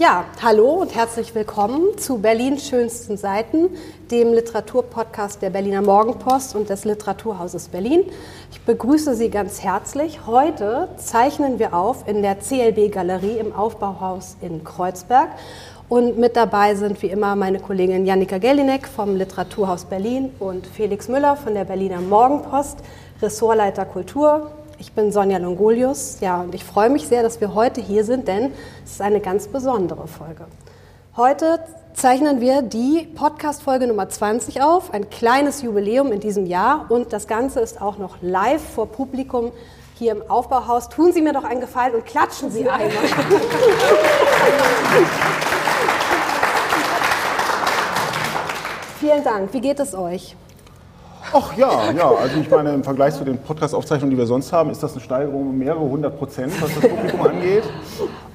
Ja, hallo und herzlich willkommen zu Berlins schönsten Seiten, dem Literaturpodcast der Berliner Morgenpost und des Literaturhauses Berlin. Ich begrüße Sie ganz herzlich. Heute zeichnen wir auf in der CLB Galerie im Aufbauhaus in Kreuzberg. Und mit dabei sind wie immer meine Kollegin Janika Gellinek vom Literaturhaus Berlin und Felix Müller von der Berliner Morgenpost, Ressortleiter Kultur, ich bin Sonja Longolius, ja, und ich freue mich sehr, dass wir heute hier sind, denn es ist eine ganz besondere Folge. Heute zeichnen wir die Podcast-Folge Nummer 20 auf, ein kleines Jubiläum in diesem Jahr und das Ganze ist auch noch live vor Publikum hier im Aufbauhaus. Tun Sie mir doch einen Gefallen und klatschen Sie einmal. Vielen Dank. Wie geht es euch? Ach ja, ja. Also ich meine, im Vergleich zu den Podcast-Aufzeichnungen, die wir sonst haben, ist das eine Steigerung um mehrere hundert Prozent, was das Publikum angeht.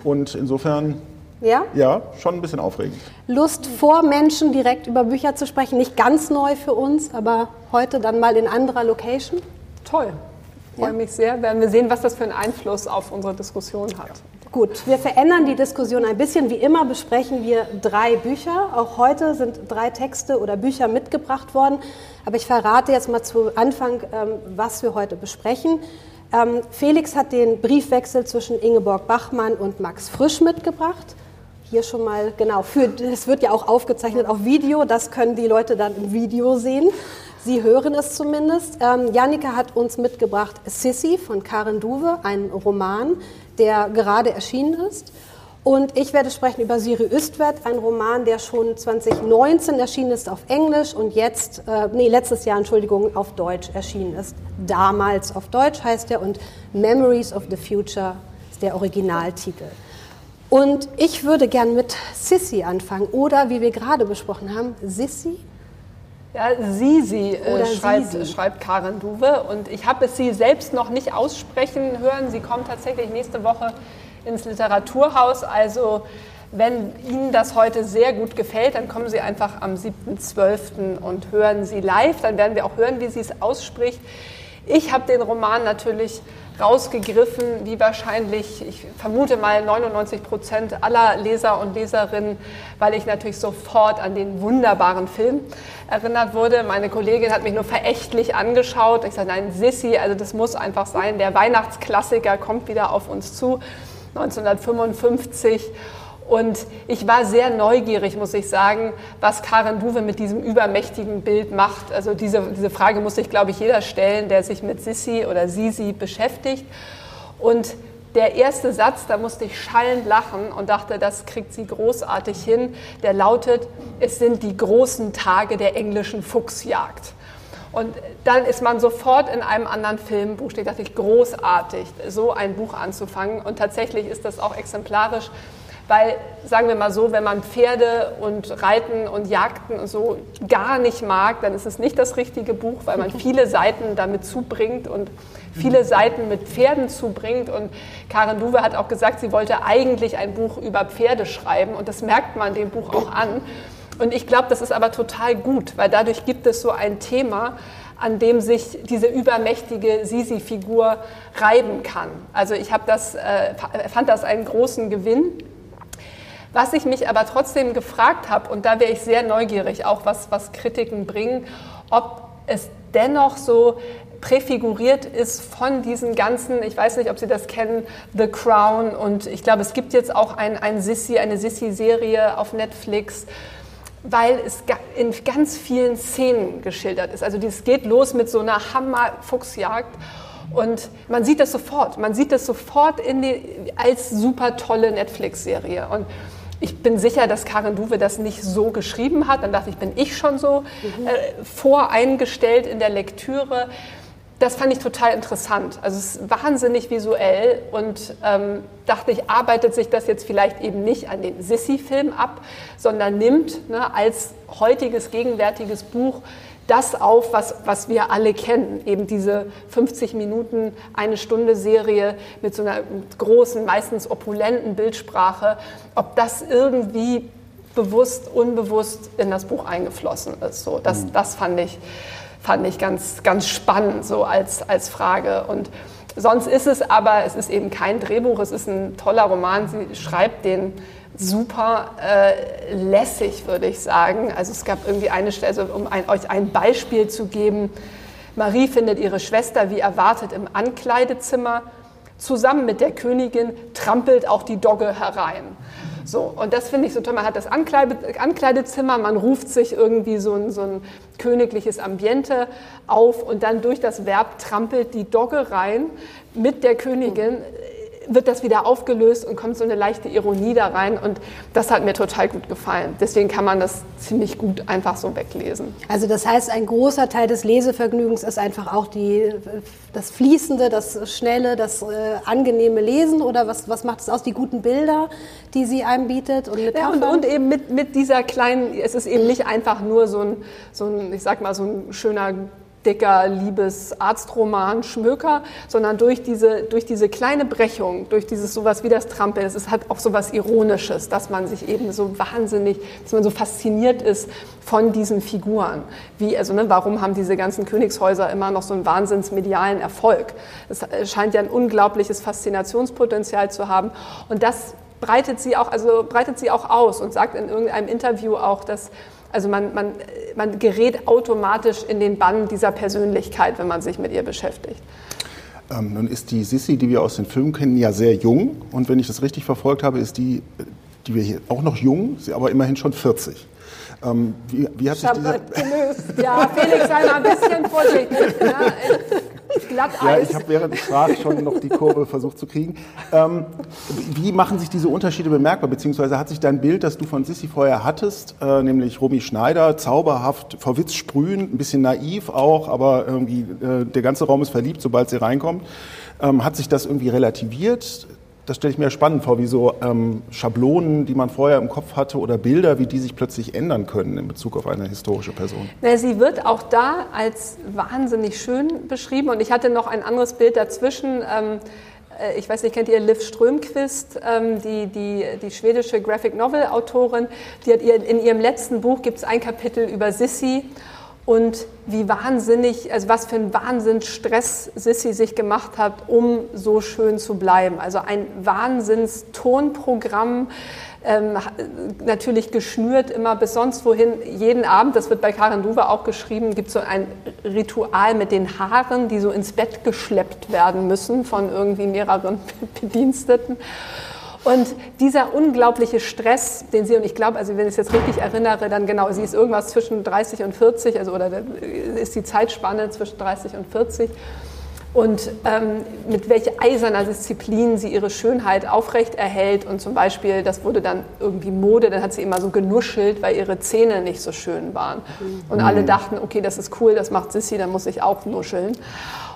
Und insofern ja? Ja, schon ein bisschen aufregend. Lust vor Menschen direkt über Bücher zu sprechen, nicht ganz neu für uns, aber heute dann mal in anderer Location? Toll. Ich freue ja. mich sehr. Werden wir sehen, was das für einen Einfluss auf unsere Diskussion hat. Gut, wir verändern die Diskussion ein bisschen. Wie immer besprechen wir drei Bücher. Auch heute sind drei Texte oder Bücher mitgebracht worden. Aber ich verrate jetzt mal zu Anfang, ähm, was wir heute besprechen. Ähm, Felix hat den Briefwechsel zwischen Ingeborg Bachmann und Max Frisch mitgebracht. Hier schon mal, genau, es wird ja auch aufgezeichnet auf Video, das können die Leute dann im Video sehen. Sie hören es zumindest. Ähm, Janika hat uns mitgebracht Sissy von Karen Duwe, ein Roman, der gerade erschienen ist. Und ich werde sprechen über Siri Östwert, ein Roman, der schon 2019 erschienen ist auf Englisch und jetzt, äh, nee, letztes Jahr, Entschuldigung, auf Deutsch erschienen ist. Damals auf Deutsch heißt er und Memories of the Future ist der Originaltitel. Und ich würde gern mit Sissy anfangen oder, wie wir gerade besprochen haben, Sissy. Ja, Sisi äh, schreibt, Sisi. schreibt Karen Duwe und ich habe es sie selbst noch nicht aussprechen hören. Sie kommt tatsächlich nächste Woche ins Literaturhaus. Also wenn Ihnen das heute sehr gut gefällt, dann kommen Sie einfach am 7.12. und hören Sie live. Dann werden wir auch hören, wie sie es ausspricht. Ich habe den Roman natürlich rausgegriffen, wie wahrscheinlich, ich vermute mal 99 Prozent aller Leser und Leserinnen, weil ich natürlich sofort an den wunderbaren Film erinnert wurde. Meine Kollegin hat mich nur verächtlich angeschaut. Ich sagte, nein, Sissi, also das muss einfach sein. Der Weihnachtsklassiker kommt wieder auf uns zu, 1955. Und ich war sehr neugierig, muss ich sagen, was Karen Duwe mit diesem übermächtigen Bild macht. Also diese, diese Frage muss sich, glaube ich, jeder stellen, der sich mit Sissi oder Sisi beschäftigt. Und der erste Satz, da musste ich schallend lachen und dachte, das kriegt sie großartig hin. Der lautet, es sind die großen Tage der englischen Fuchsjagd. Und dann ist man sofort in einem anderen Filmbuch. Da dachte ich, großartig, so ein Buch anzufangen. Und tatsächlich ist das auch exemplarisch weil, sagen wir mal so, wenn man Pferde und Reiten und Jagden und so gar nicht mag, dann ist es nicht das richtige Buch, weil man viele Seiten damit zubringt und viele Seiten mit Pferden zubringt. Und Karen Duwe hat auch gesagt, sie wollte eigentlich ein Buch über Pferde schreiben und das merkt man dem Buch auch an. Und ich glaube, das ist aber total gut, weil dadurch gibt es so ein Thema, an dem sich diese übermächtige Sisi-Figur reiben kann. Also ich das, äh, fand das einen großen Gewinn. Was ich mich aber trotzdem gefragt habe, und da wäre ich sehr neugierig, auch was, was Kritiken bringen, ob es dennoch so präfiguriert ist von diesen ganzen, ich weiß nicht, ob Sie das kennen, The Crown und ich glaube, es gibt jetzt auch ein, ein Sissy, eine Sissy-Serie auf Netflix, weil es in ganz vielen Szenen geschildert ist. Also es geht los mit so einer Hammer-Fuchsjagd und man sieht das sofort, man sieht das sofort die, als super tolle Netflix-Serie und ich bin sicher, dass Karin Duwe das nicht so geschrieben hat. Dann dachte ich, bin ich schon so mhm. äh, voreingestellt in der Lektüre. Das fand ich total interessant. Also es ist wahnsinnig visuell und ähm, dachte ich, arbeitet sich das jetzt vielleicht eben nicht an den Sissy-Film ab, sondern nimmt ne, als heutiges, gegenwärtiges Buch das auf, was, was wir alle kennen. Eben diese 50 Minuten, eine Stunde Serie mit so einer großen, meistens opulenten Bildsprache, ob das irgendwie bewusst, unbewusst in das Buch eingeflossen ist. So, das, mhm. das fand ich, fand ich ganz, ganz spannend so als, als Frage. Und sonst ist es aber, es ist eben kein Drehbuch, es ist ein toller Roman. Sie schreibt den super äh, lässig, würde ich sagen. Also es gab irgendwie eine Stelle, um ein, euch ein Beispiel zu geben. Marie findet ihre Schwester wie erwartet im Ankleidezimmer. Zusammen mit der Königin trampelt auch die Dogge herein. So, und das finde ich so toll. Man hat das Ankleide, Ankleidezimmer, man ruft sich irgendwie so ein, so ein königliches Ambiente auf und dann durch das Verb trampelt die Dogge rein mit der Königin wird das wieder aufgelöst und kommt so eine leichte Ironie da rein. Und das hat mir total gut gefallen. Deswegen kann man das ziemlich gut einfach so weglesen. Also das heißt, ein großer Teil des Lesevergnügens ist einfach auch die, das Fließende, das Schnelle, das äh, angenehme Lesen oder was, was macht es aus, die guten Bilder, die sie einem bietet und Ja, und, und, eben mit, mit dieser kleinen, es ist eben nicht einfach nur so ein, so ein, ich sag mal, so ein schöner dicker Liebesarztroman Schmöker, sondern durch diese, durch diese kleine Brechung, durch dieses sowas wie das Trampeln, es hat auch sowas Ironisches, dass man sich eben so wahnsinnig, dass man so fasziniert ist von diesen Figuren. Wie, also, ne, warum haben diese ganzen Königshäuser immer noch so einen wahnsinnsmedialen Erfolg? Es scheint ja ein unglaubliches Faszinationspotenzial zu haben und das breitet sie auch, also breitet sie auch aus und sagt in irgendeinem Interview auch, dass also man, man, man gerät automatisch in den Bann dieser Persönlichkeit, wenn man sich mit ihr beschäftigt. Ähm, nun ist die Sissi, die wir aus den Filmen kennen, ja sehr jung. Und wenn ich das richtig verfolgt habe, ist die, die wir hier auch noch jung, sie aber immerhin schon 40. Ähm, wie, wie, hat sich dieser... gelöst. Ja, Felix, sei mal ein bisschen vorsichtig. Ne? Glatteis. Ja, ich habe während ich sprach schon noch die Kurve versucht zu kriegen. Ähm, wie machen sich diese Unterschiede bemerkbar? Beziehungsweise hat sich dein Bild, das du von Sissi vorher hattest, äh, nämlich Romy Schneider, zauberhaft, vor Witz sprühend, ein bisschen naiv auch, aber irgendwie äh, der ganze Raum ist verliebt, sobald sie reinkommt. Ähm, hat sich das irgendwie relativiert? Das stelle ich mir spannend vor, wie so ähm, Schablonen, die man vorher im Kopf hatte oder Bilder, wie die sich plötzlich ändern können in Bezug auf eine historische Person. Na, sie wird auch da als wahnsinnig schön beschrieben und ich hatte noch ein anderes Bild dazwischen. Ähm, äh, ich weiß nicht, kennt ihr Liv Strömquist, ähm, die, die, die schwedische Graphic Novel Autorin? Die hat ihr, in ihrem letzten Buch gibt es ein Kapitel über Sissy und wie wahnsinnig, also was für ein Wahnsinnsstress Sissy sich gemacht hat, um so schön zu bleiben. Also ein Wahnsinnstonprogramm, ähm, natürlich geschnürt immer bis sonst wohin. Jeden Abend, das wird bei Karin Duwe auch geschrieben, gibt so ein Ritual mit den Haaren, die so ins Bett geschleppt werden müssen von irgendwie mehreren Bediensteten. Und dieser unglaubliche Stress, den sie, und ich glaube, also wenn ich es jetzt richtig erinnere, dann genau, sie ist irgendwas zwischen 30 und 40, also oder ist die Zeitspanne zwischen 30 und 40. Und ähm, mit welcher eiserner Disziplin sie ihre Schönheit aufrecht erhält. Und zum Beispiel, das wurde dann irgendwie Mode, dann hat sie immer so genuschelt, weil ihre Zähne nicht so schön waren. Und alle mhm. dachten, okay, das ist cool, das macht Sissy, dann muss ich auch nuscheln.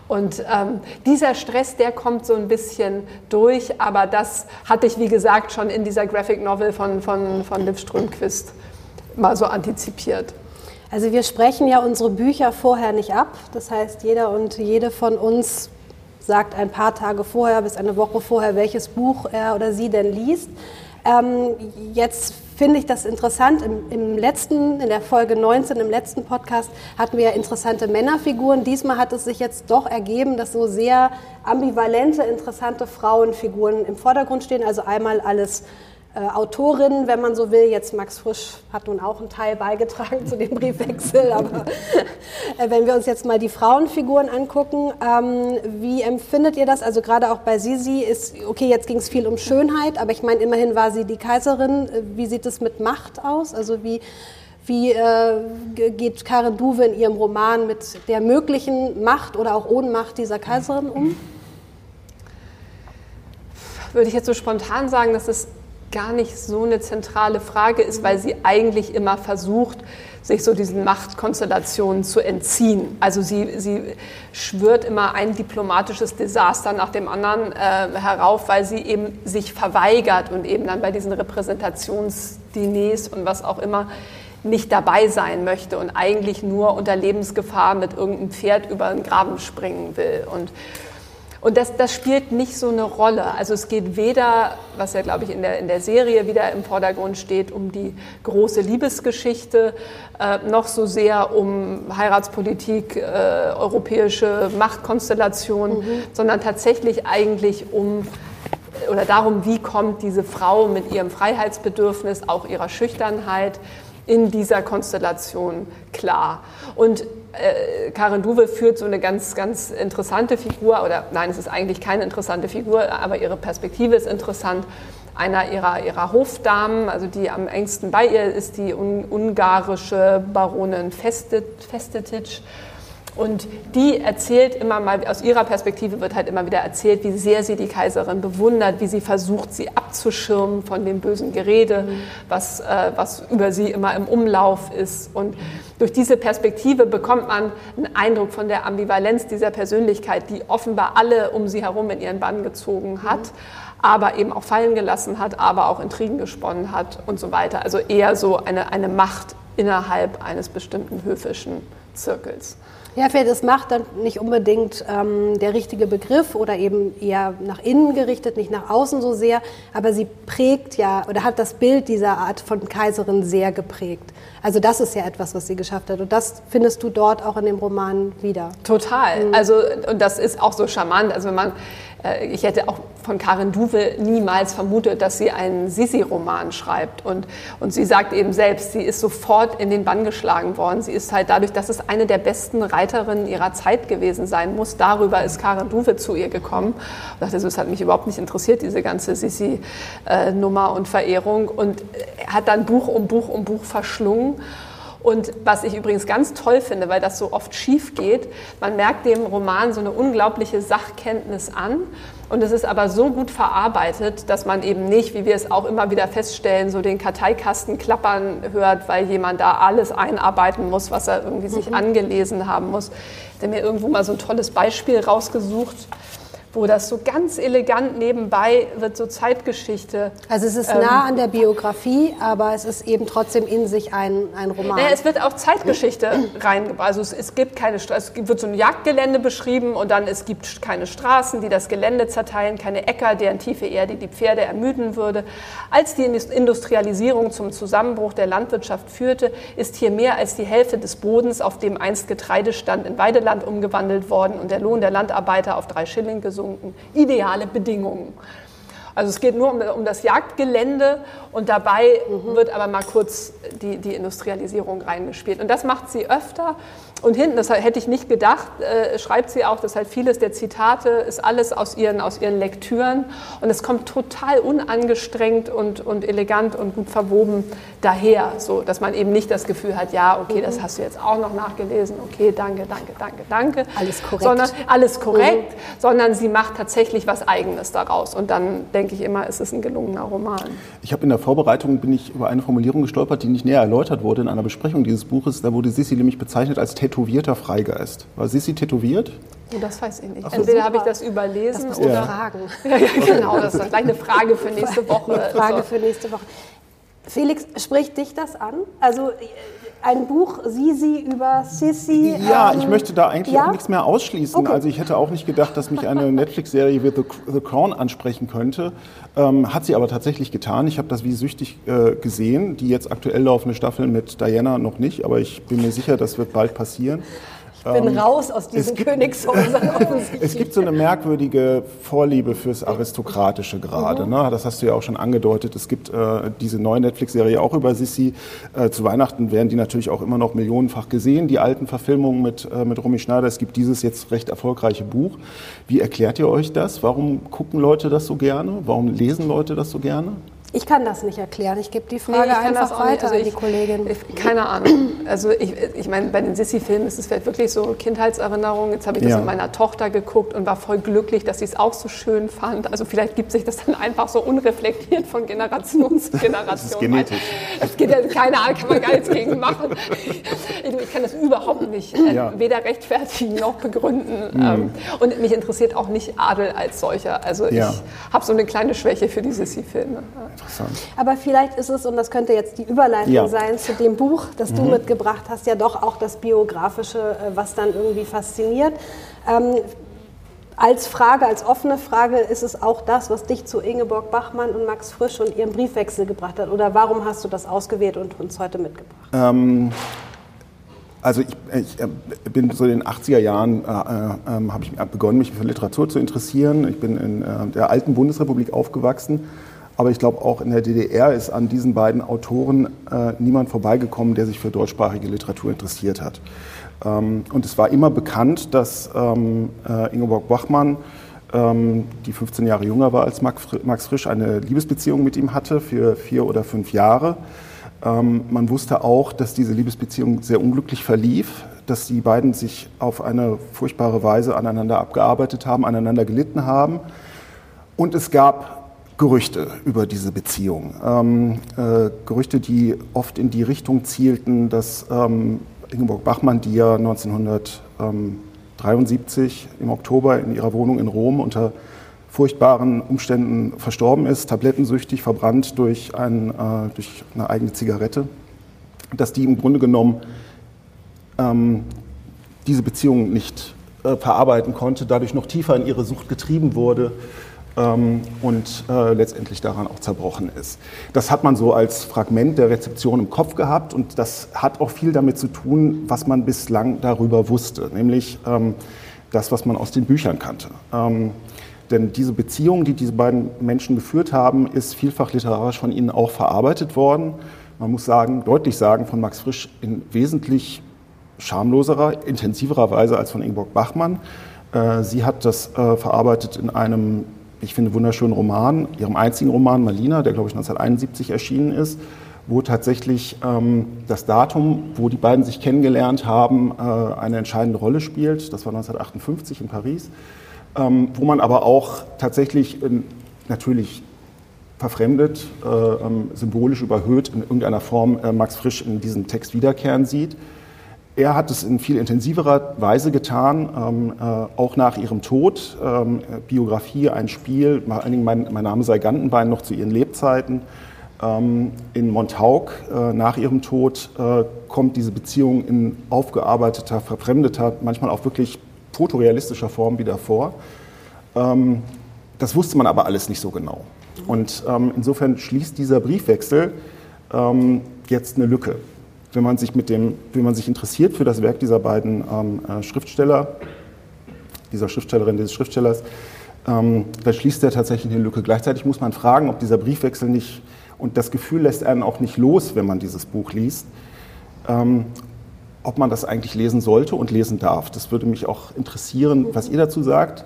Und ähm, dieser Stress, der kommt so ein bisschen durch, aber das hatte ich, wie gesagt, schon in dieser Graphic Novel von, von, von Liv Strömquist mal so antizipiert. Also wir sprechen ja unsere Bücher vorher nicht ab. Das heißt, jeder und jede von uns sagt ein paar Tage vorher bis eine Woche vorher, welches Buch er oder sie denn liest. Ähm, jetzt finde ich das interessant. Im, Im, letzten, in der Folge 19, im letzten Podcast, hatten wir ja interessante Männerfiguren. Diesmal hat es sich jetzt doch ergeben, dass so sehr ambivalente, interessante Frauenfiguren im Vordergrund stehen. Also einmal alles äh, Autorinnen, wenn man so will. Jetzt Max Frisch hat nun auch einen Teil beigetragen zu dem Briefwechsel, aber äh, wenn wir uns jetzt mal die Frauenfiguren angucken, ähm, wie empfindet ihr das? Also gerade auch bei Sisi ist, okay, jetzt ging es viel um Schönheit, aber ich meine, immerhin war sie die Kaiserin. Äh, wie sieht es mit Macht aus? Also wie, wie äh, geht Karin Duwe in ihrem Roman mit der möglichen Macht oder auch Ohnmacht dieser Kaiserin um? Würde ich jetzt so spontan sagen, dass es gar nicht so eine zentrale Frage ist, weil sie eigentlich immer versucht, sich so diesen Machtkonstellationen zu entziehen. Also sie, sie schwört immer ein diplomatisches Desaster nach dem anderen äh, herauf, weil sie eben sich verweigert und eben dann bei diesen Repräsentationsdiners und was auch immer nicht dabei sein möchte und eigentlich nur unter Lebensgefahr mit irgendeinem Pferd über den Graben springen will. Und Und das, das spielt nicht so eine Rolle. Also es geht weder, was ja, glaube ich, in der, in der Serie wieder im Vordergrund steht, um die große Liebesgeschichte, äh, noch so sehr um Heiratspolitik, äh, europäische Machtkonstellationen, mhm. sondern tatsächlich eigentlich um oder darum, wie kommt diese Frau mit ihrem Freiheitsbedürfnis, auch ihrer Schüchternheit, in dieser Konstellation klar. Und äh, Karin Duwe führt so eine ganz, ganz interessante Figur, oder nein, es ist eigentlich keine interessante Figur, aber ihre Perspektive ist interessant. Einer ihrer, ihrer Hofdamen, also die am engsten bei ihr ist, die un ungarische Baronin Festet. Und die erzählt immer mal, aus ihrer Perspektive wird halt immer wieder erzählt, wie sehr sie die Kaiserin bewundert, wie sie versucht, sie abzuschirmen von dem bösen Gerede, was, äh, was über sie immer im Umlauf ist. Und durch diese Perspektive bekommt man einen Eindruck von der Ambivalenz dieser Persönlichkeit, die offenbar alle um sie herum in ihren Bann gezogen hat. Mhm aber eben auch fallen gelassen hat, aber auch Intrigen gesponnen hat und so weiter. Also eher so eine, eine Macht innerhalb eines bestimmten höfischen Zirkels. Ja, vielleicht ist Macht dann nicht unbedingt ähm, der richtige Begriff oder eben eher nach innen gerichtet, nicht nach außen so sehr, aber sie prägt ja oder hat das Bild dieser Art von Kaiserin sehr geprägt. Also das ist ja etwas, was sie geschafft hat und das findest du dort auch in dem Roman wieder. Total. Mhm. Also und das ist auch so charmant. Also wenn man äh, ich hätte auch von Karin Duwe niemals vermutet, dass sie einen Sisi-Roman schreibt. Und, und sie sagt eben selbst, sie ist sofort in den Bann geschlagen worden. Sie ist halt dadurch, dass es eine der besten Reiterinnen ihrer Zeit gewesen sein muss. Darüber ist Karin Duwe zu ihr gekommen. Und dachte, es hat mich überhaupt nicht interessiert, diese ganze Sisi-Nummer und Verehrung. Und hat dann Buch um Buch um Buch verschlungen. Und was ich übrigens ganz toll finde, weil das so oft schief geht, man merkt dem Roman so eine unglaubliche Sachkenntnis an. Und es ist aber so gut verarbeitet, dass man eben nicht, wie wir es auch immer wieder feststellen, so den Karteikasten klappern hört, weil jemand da alles einarbeiten muss, was er irgendwie sich mhm. angelesen haben muss. Ich habe mir irgendwo mal so ein tolles Beispiel rausgesucht wo das so ganz elegant nebenbei wird, so Zeitgeschichte. Also es ist ähm, nah an der Biografie, aber es ist eben trotzdem in sich ein, ein Roman. Naja, es wird auch Zeitgeschichte reingebracht. Also es, es, gibt keine, es wird so ein Jagdgelände beschrieben und dann es gibt keine Straßen, die das Gelände zerteilen, keine Äcker, deren tiefe Erde die Pferde ermüden würde. Als die Industrialisierung zum Zusammenbruch der Landwirtschaft führte, ist hier mehr als die Hälfte des Bodens, auf dem einst Getreide stand, in Weideland umgewandelt worden und der Lohn der Landarbeiter auf drei Schilling gesunken gesunken. Ideale Bedingungen. Also es geht nur um, um das Jagdgelände und dabei mhm. wird aber mal kurz die, die Industrialisierung reingespielt. Und das macht sie öfter. Und hinten, das hätte ich nicht gedacht, äh, schreibt sie auch, dass halt vieles der Zitate ist alles aus ihren, aus ihren Lektüren. Und es kommt total unangestrengt und, und elegant und gut verwoben daher, so dass man eben nicht das Gefühl hat, ja, okay, das mhm. hast du jetzt auch noch nachgelesen, okay, danke, danke, danke, danke. Alles korrekt. Sondern alles korrekt, mhm. sondern sie macht tatsächlich was Eigenes daraus. Und dann denke ich immer, es ist ein gelungener Roman. Ich habe in der Vorbereitung bin ich über eine Formulierung gestolpert, die nicht näher erläutert wurde in einer Besprechung dieses Buches. Da wurde Sissi nämlich bezeichnet als tätowierter Freigeist. War Sissi tätowiert? Oh, das weiß ich nicht. So, Entweder habe ich das überlesen das oder ja. fragen. Ja, ja, genau, das ist gleich eine Frage für nächste Woche. Eine Frage für nächste Woche. Felix, spricht dich das an? Also ein Buch Sisi über Sissi. Ja, ähm, ich möchte da eigentlich ja? auch nichts mehr ausschließen. Okay. Also ich hätte auch nicht gedacht, dass mich eine Netflix-Serie wie The, The, Crown ansprechen könnte. Ähm, hat sie aber tatsächlich getan. Ich habe das wie süchtig äh, gesehen. Die jetzt aktuell laufende Staffel mit Diana noch nicht, aber ich bin mir sicher, das wird bald passieren. Ich bin ähm, raus aus diesen Königshäusern Es gibt so eine merkwürdige Vorliebe fürs Aristokratische gerade. Mhm. Ne? Das hast du ja auch schon angedeutet. Es gibt äh, diese neue Netflix-Serie auch über Sissi. Äh, zu Weihnachten werden die natürlich auch immer noch millionenfach gesehen, die alten Verfilmungen mit, äh, mit Romy Schneider. Es gibt dieses jetzt recht erfolgreiche Buch. Wie erklärt ihr euch das? Warum gucken Leute das so gerne? Warum lesen Leute das so gerne? Ich kann das nicht erklären. Ich gebe die Frage nee, einfach weiter also an die Kollegin. Ich, keine Ahnung. Also ich, ich meine, bei den Sissi-Filmen ist es vielleicht wirklich so Kindheitserinnerungen. Jetzt habe ich das ja. mit meiner Tochter geguckt und war voll glücklich, dass sie es auch so schön fand. Also vielleicht gibt sich das dann einfach so unreflektiert von Generation zu Generation. Das ist genetisch. Es geht ja, keine Ahnung, kann man gar nichts gegen machen. Ich kann das überhaupt nicht äh, ja. weder rechtfertigen noch begründen. Mhm. Und mich interessiert auch nicht Adel als solcher. Also ja. ich habe so eine kleine Schwäche für die Sissi-Filme interessant. Aber vielleicht ist es, und das könnte jetzt die Überleitung ja. sein zu dem Buch, das mhm. du mitgebracht hast, ja doch auch das Biografische, äh, was dann irgendwie fasziniert. Ähm, als Frage, als offene Frage, ist es auch das, was dich zu Ingeborg Bachmann und Max Frisch und ihrem Briefwechsel gebracht hat? Oder warum hast du das ausgewählt und uns heute mitgebracht? Ähm, also ich, ich, äh, bin so in den 80er Jahren, äh, äh, habe ich begonnen, mich für Literatur zu interessieren. Ich bin in äh, der alten Bundesrepublik aufgewachsen. Aber ich glaube, auch in der DDR ist an diesen beiden Autoren äh, niemand vorbeigekommen, der sich für deutschsprachige Literatur interessiert hat. Ähm, und es war immer bekannt, dass ähm, äh, Ingeborg Bachmann, ähm, die 15 Jahre jünger war als Max Frisch, eine Liebesbeziehung mit ihm hatte für vier oder fünf Jahre. man wusste auch, dass diese Liebesbeziehung sehr unglücklich verlief, dass die beiden sich auf eine furchtbare Weise aneinander abgearbeitet haben, aneinander gelitten haben. Und es gab Gerüchte über diese Beziehung. Ähm, äh, Gerüchte, die oft in die Richtung zielten, dass ähm, Ingeborg Bachmann, die ja 1973 im Oktober in ihrer Wohnung in Rom unter furchtbaren Umständen verstorben ist, tablettensüchtig, verbrannt durch, ein, äh, durch eine eigene Zigarette, dass die im Grunde genommen ähm, diese Beziehung nicht äh, verarbeiten konnte, dadurch noch tiefer in ihre Sucht getrieben wurde ähm, und äh, letztendlich daran auch zerbrochen ist. Das hat man so als Fragment der Rezeption im Kopf gehabt und das hat auch viel damit zu tun, was man bislang darüber wusste, nämlich ähm, das, was man aus den Büchern kannte. Ähm, denn diese Beziehung, die diese beiden Menschen geführt haben, ist vielfach literarisch von ihnen auch verarbeitet worden. Man muss sagen, deutlich sagen, von Max Frisch in wesentlich schamloserer, intensiverer Weise als von Ingeborg Bachmann. Äh, sie hat das äh, verarbeitet in einem ich finde, wunderschönen Roman, ihrem einzigen Roman Malina, der, glaube ich, 1971 erschienen ist, wo tatsächlich ähm, das Datum, wo die beiden sich kennengelernt haben, äh, eine entscheidende Rolle spielt. Das war 1958 in Paris, ähm, wo man aber auch tatsächlich in, natürlich verfremdet, äh, ähm, symbolisch überhöht in irgendeiner Form äh, Max Frisch in diesem Text wiederkehren sieht. Er hat es in viel intensiverer Weise getan, ähm, äh, auch nach ihrem Tod. Ähm, Biografie, ein Spiel, vor allen Dingen mein, mein, Name sei Gantenbein noch zu ihren Lebzeiten. Ähm, in Montauk, äh, nach ihrem Tod, äh, kommt diese Beziehung in aufgearbeiteter, verfremdeter, manchmal auch wirklich fotorealistischer Form wieder vor. Ähm, das wusste man aber alles nicht so genau. Und ähm, insofern schließt dieser Briefwechsel ähm, jetzt eine Lücke wenn man sich, mit dem, wenn man sich interessiert für das Werk dieser beiden ähm, äh, Schriftsteller, dieser Schriftstellerin, dieses Schriftstellers, ähm, dann schließt er tatsächlich eine Lücke. Gleichzeitig muss man fragen, ob dieser Briefwechsel nicht, und das Gefühl lässt einen auch nicht los, wenn man dieses Buch liest, ähm, ob man das eigentlich lesen sollte und lesen darf. Das würde mich auch interessieren, was ihr dazu sagt.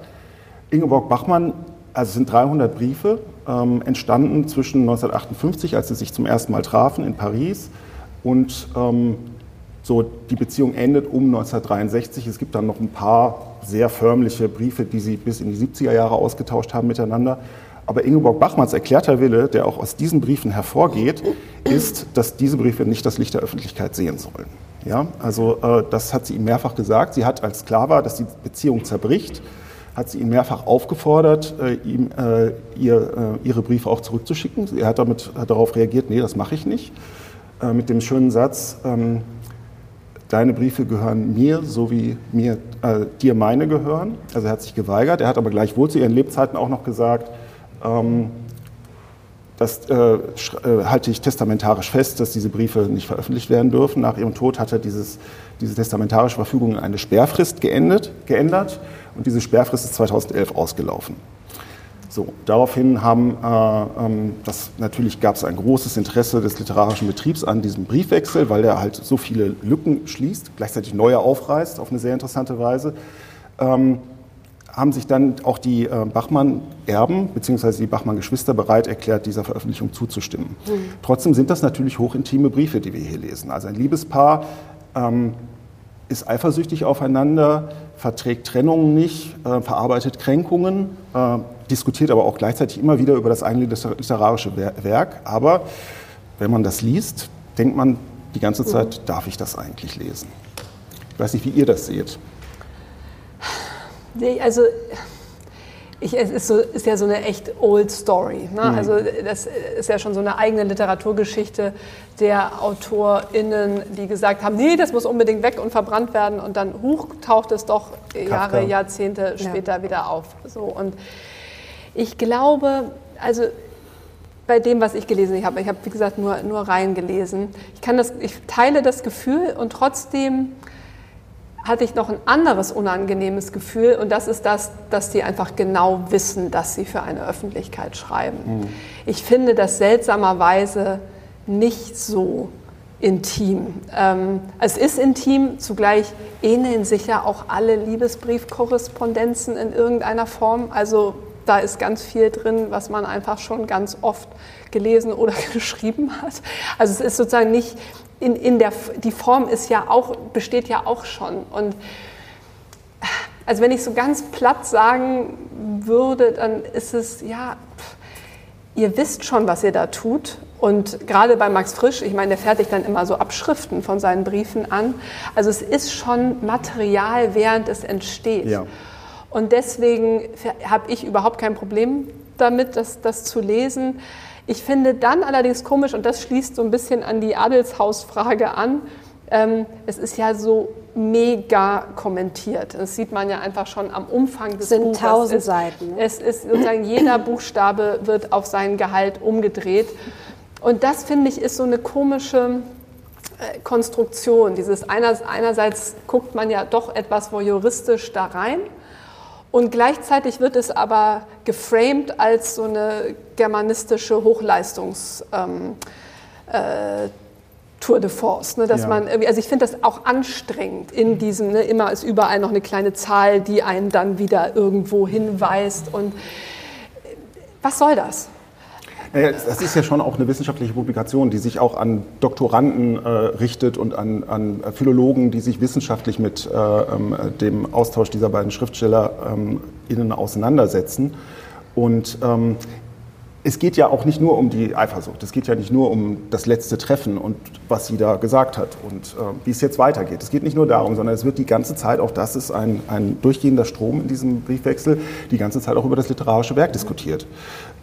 Ingeborg Bachmann, also es sind 300 Briefe, ähm, entstanden zwischen 1958, als sie sich zum ersten Mal trafen in Paris, und ähm, so, die Beziehung endet um 1963. Es gibt dann noch ein paar sehr förmliche Briefe, die sie bis in die 70er Jahre ausgetauscht haben miteinander. Aber Ingeborg Bachmanns erklärter Wille, der auch aus diesen Briefen hervorgeht, ist, dass diese Briefe nicht das Licht der Öffentlichkeit sehen sollen. Ja, also äh, das hat sie ihm mehrfach gesagt. Sie hat, als klar war, dass die Beziehung zerbricht, hat sie ihn mehrfach aufgefordert, äh, ihm, äh, ihr, äh, ihre Briefe auch zurückzuschicken. Er hat, damit, hat darauf reagiert, nee, das mache ich nicht. Äh, mit dem schönen Satz, ähm, deine Briefe gehören mir, so wie mir, äh, dir meine gehören. Also er hat sich geweigert. Er hat aber gleichwohl zu ihren Lebzeiten auch noch gesagt, ähm, das äh, äh, halte ich testamentarisch fest, dass diese Briefe nicht veröffentlicht werden dürfen. Nach ihrem Tod hat er dieses, diese testamentarische Verfügung in eine Sperrfrist geendet, geändert und diese Sperrfrist ist 2011 ausgelaufen. So, daraufhin haben, äh, ähm, das, natürlich gab es ein großes Interesse des literarischen Betriebs an diesem Briefwechsel, weil der halt so viele Lücken schließt, gleichzeitig neue aufreißt auf eine sehr interessante Weise. Ähm, haben sich dann auch die äh, Bachmann-Erben bzw. die Bachmann-Geschwister bereit erklärt, dieser Veröffentlichung zuzustimmen. Mhm. Trotzdem sind das natürlich hochintime Briefe, die wir hier lesen. Also ein Liebespaar ähm, ist eifersüchtig aufeinander, verträgt Trennungen nicht, äh, verarbeitet Kränkungen, äh, diskutiert aber auch gleichzeitig immer wieder über das eigene literarische Werk. Aber wenn man das liest, denkt man die ganze Zeit, mhm. darf ich das eigentlich lesen? Ich weiß nicht, wie ihr das seht. Also ich, es ist, so, ist, ja so eine echt old story. Ne? Mhm. Also das ist ja schon so eine eigene Literaturgeschichte der AutorInnen, die gesagt haben, nee, das muss unbedingt weg und verbrannt werden und dann huch, taucht es doch Kafka. Jahre, Jahrzehnte später ja. wieder auf. So, und ich glaube, also bei dem, was ich gelesen habe, ich habe, wie gesagt, nur, nur reingelesen, ich, kann das, ich teile das Gefühl und trotzdem hatte ich noch ein anderes unangenehmes Gefühl und das ist das, dass die einfach genau wissen, dass sie für eine Öffentlichkeit schreiben. Mhm. Ich finde das seltsamerweise nicht so intim. Ähm, es ist intim, zugleich ähneln sich ja auch alle Liebesbriefkorrespondenzen in irgendeiner Form. Also da ist ganz viel drin, was man einfach schon ganz oft gelesen oder geschrieben hat. Also es ist sozusagen nicht in, in der, die Form ist ja auch, besteht ja auch schon. Und also wenn ich so ganz platt sagen würde, dann ist es, ja, ihr wisst schon, was ihr da tut. Und gerade bei Max Frisch, ich meine, der fertigt dann immer so Abschriften von seinen Briefen an. Also es ist schon Material, während es entsteht. Ja. Und deswegen habe ich überhaupt kein Problem damit, das, das zu lesen. Ich finde dann allerdings komisch, und das schließt so ein bisschen an die Adelshausfrage an, ähm, es ist ja so mega kommentiert. Das sieht man ja einfach schon am Umfang des es sind Buches. tausend Seiten. Es ist sozusagen jeder Buchstabe wird auf seinen Gehalt umgedreht. Und das finde ich ist so eine komische äh, Konstruktion. Dieses einerseits guckt man ja doch etwas voyeuristisch da rein und gleichzeitig wird es aber geframed als so eine germanistische Hochleistungs- ähm, äh, Tour de Force, ne, dass ja. man also ich finde das auch anstrengend in diesem, ne, immer ist überall noch eine kleine Zahl, die einen dann wieder irgendwo hinweist und was soll das? Naja, das ist ja schon auch eine wissenschaftliche Publikation, die sich auch an Doktoranden äh, richtet und an, an, Philologen, die sich wissenschaftlich mit äh, ähm, dem Austausch dieser beiden SchriftstellerInnen ähm, auseinandersetzen. Und ähm, es geht ja auch nicht nur um die Eifersucht, es geht ja nicht nur um das letzte Treffen und was sie da gesagt hat und äh, wie es jetzt weitergeht. Es geht nicht nur darum, sondern es wird die ganze Zeit, auch das ist ein, ein durchgehender Strom in diesem Briefwechsel, die ganze Zeit auch über das literarische Werk diskutiert.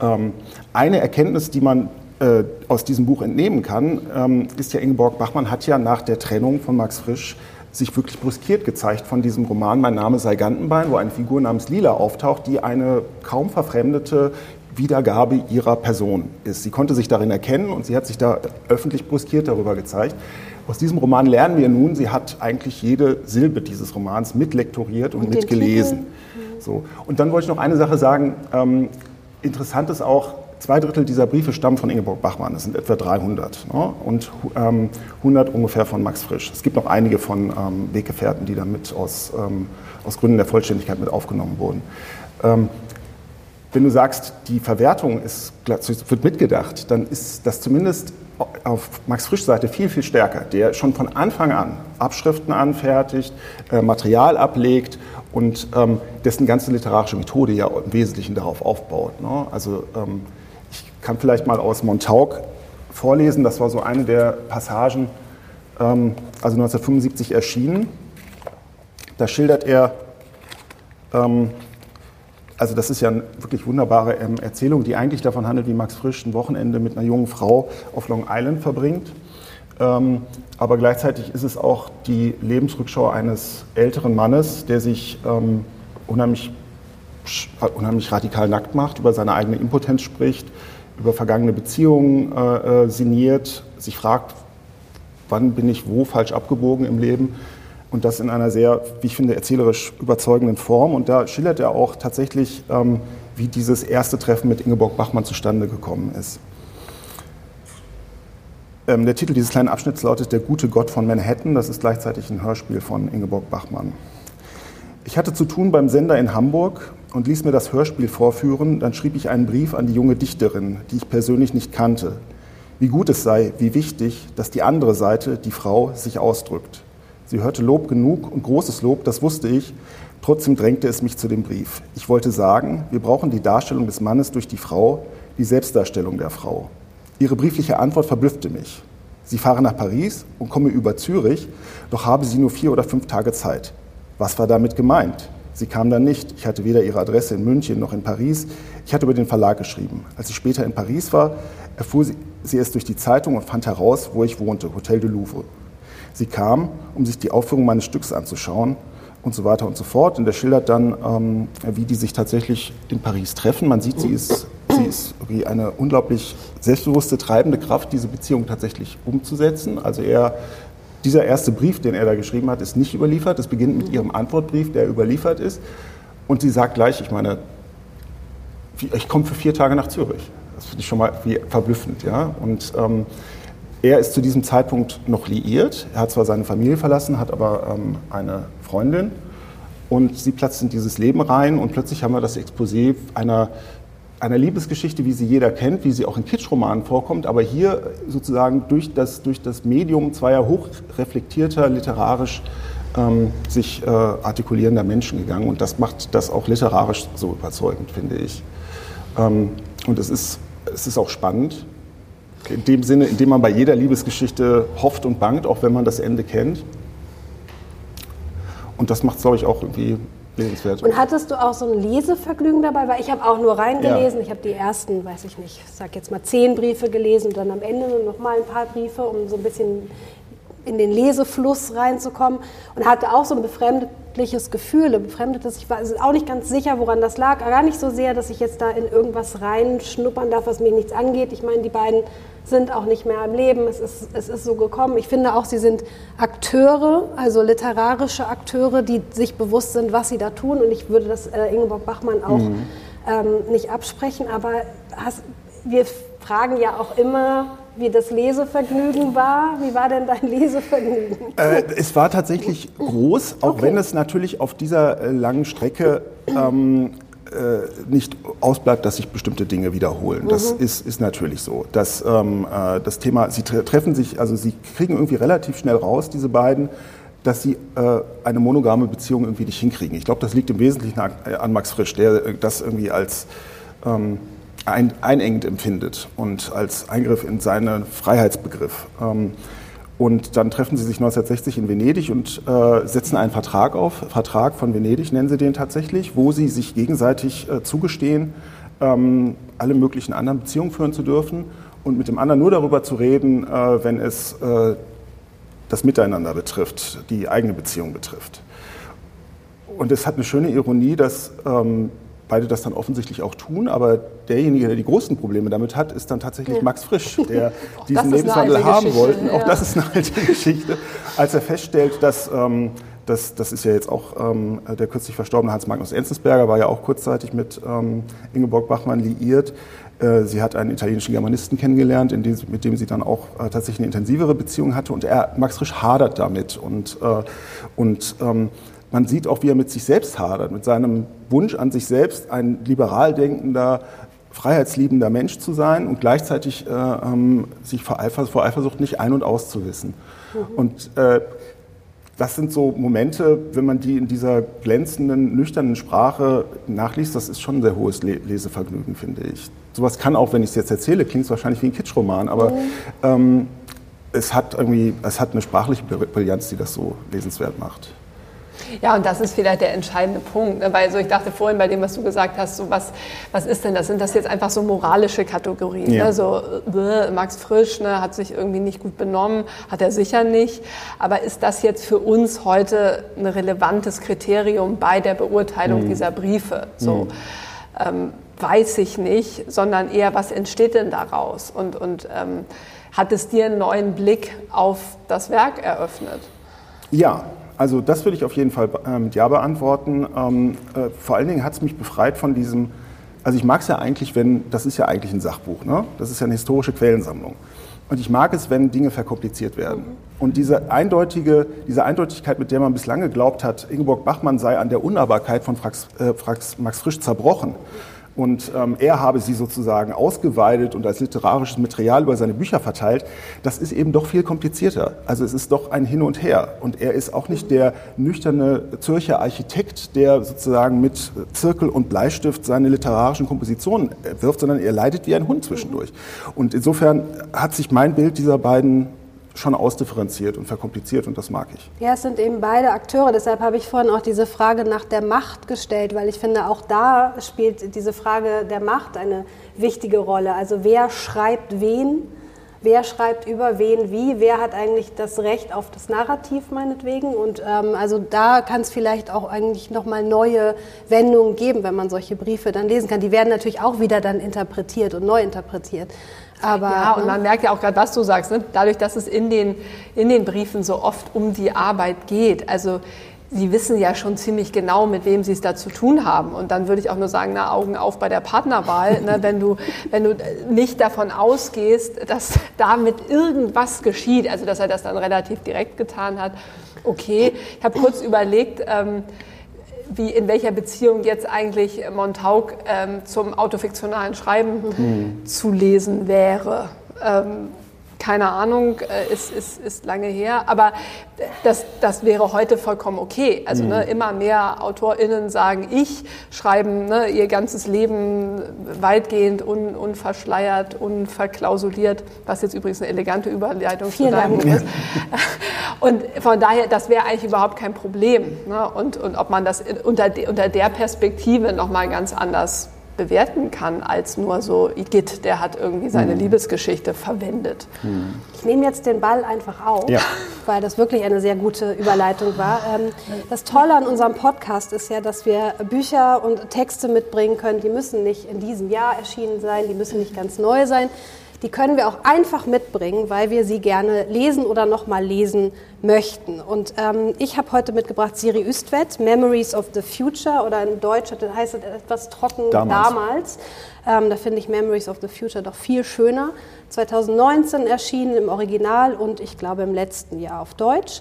Ähm, eine Erkenntnis, die man äh, aus diesem Buch entnehmen kann, ähm, ist ja, Ingeborg Bachmann hat ja nach der Trennung von Max Frisch sich wirklich bruskiert gezeigt von diesem Roman Mein Name sei Gantenbein, wo eine Figur namens Lila auftaucht, die eine kaum verfremdete Wiedergabe ihrer Person ist. Sie konnte sich darin erkennen und sie hat sich da öffentlich bruskiert darüber gezeigt. Aus diesem Roman lernen wir nun, sie hat eigentlich jede Silbe dieses Romans mitlektoriert und, und mitgelesen. So. Und dann wollte ich noch eine Sache sagen. Ähm, interessant ist auch, zwei Drittel dieser Briefe stammen von Ingeborg Bachmann. Das sind etwa 300. Ne? Und ähm, 100 ungefähr von Max Frisch. Es gibt noch einige von ähm, Weggefährten, die dann mit aus, ähm, aus Gründen der Vollständigkeit mit aufgenommen wurden. Wenn du sagst, die Verwertung ist, wird mitgedacht, dann ist das zumindest auf Max Frisch Seite viel, viel stärker, der schon von Anfang an Abschriften anfertigt, äh, Material ablegt und ähm, dessen ganze literarische Methode ja im Wesentlichen darauf aufbaut. Ne? Also ähm, ich kann vielleicht mal aus Montauk vorlesen, das war so eine der Passagen, ähm, also 1975 erschienen. Da schildert er, also das ist ja eine wirklich wunderbare ähm, Erzählung, die eigentlich davon handelt, wie Max Frisch ein Wochenende mit einer jungen Frau auf Long Island verbringt. Ähm, aber gleichzeitig ist es auch die Lebensrückschau eines älteren Mannes, der sich ähm, unheimlich, unheimlich radikal nackt macht, über seine eigene Impotenz spricht, über vergangene Beziehungen äh, äh sinniert, sich fragt, wann bin ich wo falsch abgebogen im Leben und das in einer sehr, wie ich finde, erzählerisch überzeugenden Form. Und da schildert er auch tatsächlich, ähm, wie dieses erste Treffen mit Ingeborg Bachmann zustande gekommen ist. Ähm, der Titel dieses kleinen Abschnitts lautet Der gute Gott von Manhattan. Das ist gleichzeitig ein Hörspiel von Ingeborg Bachmann. Ich hatte zu tun beim Sender in Hamburg und ließ mir das Hörspiel vorführen. Dann schrieb ich einen Brief an die junge Dichterin, die ich persönlich nicht kannte. Wie gut es sei, wie wichtig, dass die andere Seite, die Frau, sich ausdrückt. Sie hörte Lob genug und großes Lob, das wusste ich. Trotzdem drängte es mich zu dem Brief. Ich wollte sagen, wir brauchen die Darstellung des Mannes durch die Frau, die Selbstdarstellung der Frau. Ihre briefliche Antwort verblüffte mich. Sie fahre nach Paris und komme über Zürich, doch habe sie nur vier oder fünf Tage Zeit. Was war damit gemeint? Sie kam dann nicht. Ich hatte weder ihre Adresse in München noch in Paris. Ich hatte über den Verlag geschrieben. Als ich später in Paris war, erfuhr sie, sie es durch die Zeitung und fand heraus, wo ich wohnte, Hotel de Louvre. Sie kam, um sich die Aufführung meines Stücks anzuschauen und so weiter und so fort. Und er schildert dann, ähm, wie die sich tatsächlich in Paris treffen. Man sieht, sie ist, sie ist wie eine unglaublich selbstbewusste, treibende Kraft, diese Beziehung tatsächlich umzusetzen. Also er dieser erste Brief, den er da geschrieben hat, ist nicht überliefert. Es beginnt mit ihrem Antwortbrief, der überliefert ist. Und sie sagt gleich, ich meine, ich komme für vier Tage nach Zürich. Das finde ich schon mal verblüffend. Ja? Und ähm, er ist zu diesem Zeitpunkt noch liiert. Er hat zwar seine Familie verlassen, hat aber ähm, eine Freundin. Und sie platzt in dieses Leben rein und plötzlich haben wir das Exposé einer einer Liebesgeschichte, wie sie jeder kennt, wie sie auch in Kitschromanen vorkommt, aber hier sozusagen durch das, durch das Medium zweier hochreflektierter, literarisch ähm, sich äh, artikulierender Menschen gegangen. Und das macht das auch literarisch so überzeugend, finde ich. Ähm, und es ist, es ist auch spannend, in dem Sinne, in dem man bei jeder Liebesgeschichte hofft und bangt, auch wenn man das Ende kennt. Und das macht es, glaube ich, auch irgendwie Lesenswert. Und hattest du auch so ein Lesevergnügen dabei? Weil ich habe auch nur reingelesen. Ja. Ich habe die ersten, weiß ich nicht, ich sag jetzt mal zehn Briefe gelesen und dann am Ende noch mal ein paar Briefe, um so ein bisschen in den Lesefluss reinzukommen und hatte auch so ein befremdliches Gefühl, befremdetes. Ich war also auch nicht ganz sicher, woran das lag. Gar nicht so sehr, dass ich jetzt da in irgendwas reinschnuppern darf, was mir nichts angeht. Ich meine, die beiden sind auch nicht mehr am Leben. Es ist, es ist so gekommen. Ich finde auch, sie sind Akteure, also literarische Akteure, die sich bewusst sind, was sie da tun. Und ich würde das äh, Ingeborg Bachmann auch mhm. ähm, nicht absprechen. Aber hast, wir fragen ja auch immer, wie das Lesevergnügen war. Wie war denn dein Lesevergnügen? Äh, es war tatsächlich groß, auch okay. wenn es natürlich auf dieser äh, langen Strecke ähm, äh, nicht ausbleibt, dass sich bestimmte Dinge wiederholen. Das mhm. ist, ist natürlich so. Das, ähm, äh, das Thema, sie treffen sich, also sie kriegen irgendwie relativ schnell raus, diese beiden, dass sie äh, eine monogame Beziehung irgendwie nicht hinkriegen. Ich glaube, das liegt im Wesentlichen an, äh, an, Max Frisch, der äh, das irgendwie als ähm, ein, einengend empfindet und als Eingriff in seinen Freiheitsbegriff. Ähm, und dann treffen sie sich 1960 in Venedig und äh, setzen einen Vertrag auf, Vertrag von Venedig nennen sie den tatsächlich, wo sie sich gegenseitig äh, zugestehen, ähm, alle möglichen anderen Beziehungen führen zu dürfen und mit dem anderen nur darüber zu reden, äh, wenn es das Miteinander betrifft, die eigene Beziehung betrifft. Und es hat eine schöne Ironie, dass ähm, beide das dann offensichtlich auch tun, aber derjenige, der die großen Probleme damit hat, ist dann tatsächlich ja. Max Frisch, der diesen Lebenswandel haben wollte. Ja. Auch das ist eine alte Geschichte. Als er feststellt, dass, ähm, das, das ist ja jetzt auch ähm, der kürzlich verstorbene Hans Magnus Enzensberger, war ja auch kurzzeitig mit ähm, Ingeborg Bachmann liiert. Äh, sie hat einen italienischen Germanisten kennengelernt, dem, mit dem sie dann auch äh, tatsächlich eine intensivere Beziehung hatte. Und er, Max Frisch hadert damit und, äh, und ähm, man sieht auch, wie er mit sich selbst hadert, mit seinem Wunsch an sich selbst, ein liberal denkender, freiheitsliebender Mensch zu sein und gleichzeitig äh, ähm, sich vor, Eifer, vor, Eifersucht nicht ein- und auszuwissen. Mhm. Und äh, das sind so Momente, wenn man die in dieser glänzenden, nüchternen Sprache nachliest, das ist schon ein sehr hohes Lesevergnügen, finde ich. Sowas kann auch, wenn ich es jetzt erzähle, klingt es wahrscheinlich wie ein Kitschroman, aber mhm. ähm, es hat irgendwie, es hat eine sprachliche Brillanz, die das so lesenswert macht. Ja, und das ist vielleicht der entscheidende Punkt, ne? weil so ich dachte vorhin bei dem, was du gesagt hast, so was, was ist denn das? Sind das jetzt einfach so moralische Kategorien? Ja. Ne? So äh, Max Frisch ne, hat sich irgendwie nicht gut benommen, hat er sicher nicht. Aber ist das jetzt für uns heute ein relevantes Kriterium bei der Beurteilung mhm. dieser Briefe? So. Mhm. Ähm, weiß ich nicht, sondern eher, was entsteht denn daraus? Und, und ähm, hat es dir einen neuen Blick auf das Werk eröffnet? Ja, also das würde ich auf jeden Fall mit Ja beantworten. Ähm, äh, vor allen Dingen hat es mich befreit von diesem, also ich mag es ja eigentlich, wenn, das ist ja eigentlich ein Sachbuch, ne? das ist ja eine historische Quellensammlung. Und ich mag es, wenn Dinge verkompliziert werden. Und diese, eindeutige, diese Eindeutigkeit, mit der man bislang geglaubt hat, Ingeborg Bachmann sei an der Unnahbarkeit von Frax, äh, Frax, Max Frisch zerbrochen, und ähm, er habe sie sozusagen ausgeweidet und als literarisches Material über seine Bücher verteilt, das ist eben doch viel komplizierter. Also es ist doch ein Hin und Her. Und er ist auch nicht der nüchterne Zürcher Architekt, der sozusagen mit Zirkel und Bleistift seine literarischen Kompositionen wirft, sondern er leidet wie ein Hund zwischendurch. Und insofern hat sich mein Bild dieser beiden schon ausdifferenziert und verkompliziert und das mag ich. Ja, es sind eben beide Akteure. Deshalb habe ich vorhin auch diese Frage nach der Macht gestellt, weil ich finde, auch da spielt diese Frage der Macht eine wichtige Rolle. Also wer schreibt wen? Wer schreibt über wen wie? Wer hat eigentlich das Recht auf das Narrativ meinetwegen? Und ähm, also da kann es vielleicht auch eigentlich nochmal neue Wendungen geben, wenn man solche Briefe dann lesen kann. Die werden natürlich auch wieder dann interpretiert und neu interpretiert. Aber, ja, und man merkt ja auch gerade, was du sagst, ne? dadurch, dass es in den, in den Briefen so oft um die Arbeit geht. Also Sie wissen ja schon ziemlich genau, mit wem Sie es da zu tun haben. Und dann würde ich auch nur sagen, na, Augen auf bei der Partnerwahl. ne, wenn, du, wenn du nicht davon ausgehst, dass damit irgendwas geschieht, also dass er das dann relativ direkt getan hat, okay. Ich habe kurz überlegt, ähm, wie in welcher Beziehung jetzt eigentlich Montauk ähm, zum autofiktionalen Schreiben mhm. zu lesen wäre. Ähm, keine Ahnung, äh, ist, ist, ist lange her, aber das, das wäre heute vollkommen okay. Also ne, mhm. immer mehr AutorInnen sagen, ich schreiben ne, ihr ganzes Leben weitgehend un, unverschleiert, unverklausuliert, was jetzt übrigens eine elegante Überleitung Vielen zu deinem ist. Und von daher, das wäre eigentlich überhaupt kein Problem. Ne? Und, und ob man das unter, unter der Perspektive nochmal ganz anders bewerten kann als nur so Igitt, der hat irgendwie seine mhm. Liebesgeschichte verwendet. Mhm. Ich nehme jetzt den Ball einfach auf, ja. weil das wirklich eine sehr gute Überleitung war. Ähm, das Tolle an unserem Podcast ist ja, dass wir Bücher und Texte mitbringen können, die müssen nicht in diesem Jahr erschienen sein, die müssen nicht ganz neu sein die können wir auch einfach mitbringen, weil wir sie gerne lesen oder nochmal lesen möchten. Und ähm, ich habe heute mitgebracht Siri Üstvedt, Memories of the Future oder in Deutsch heißt es etwas trocken damals. damals. Ähm, da finde ich Memories of the Future doch viel schöner. 2019 erschienen im Original und ich glaube im letzten Jahr auf Deutsch.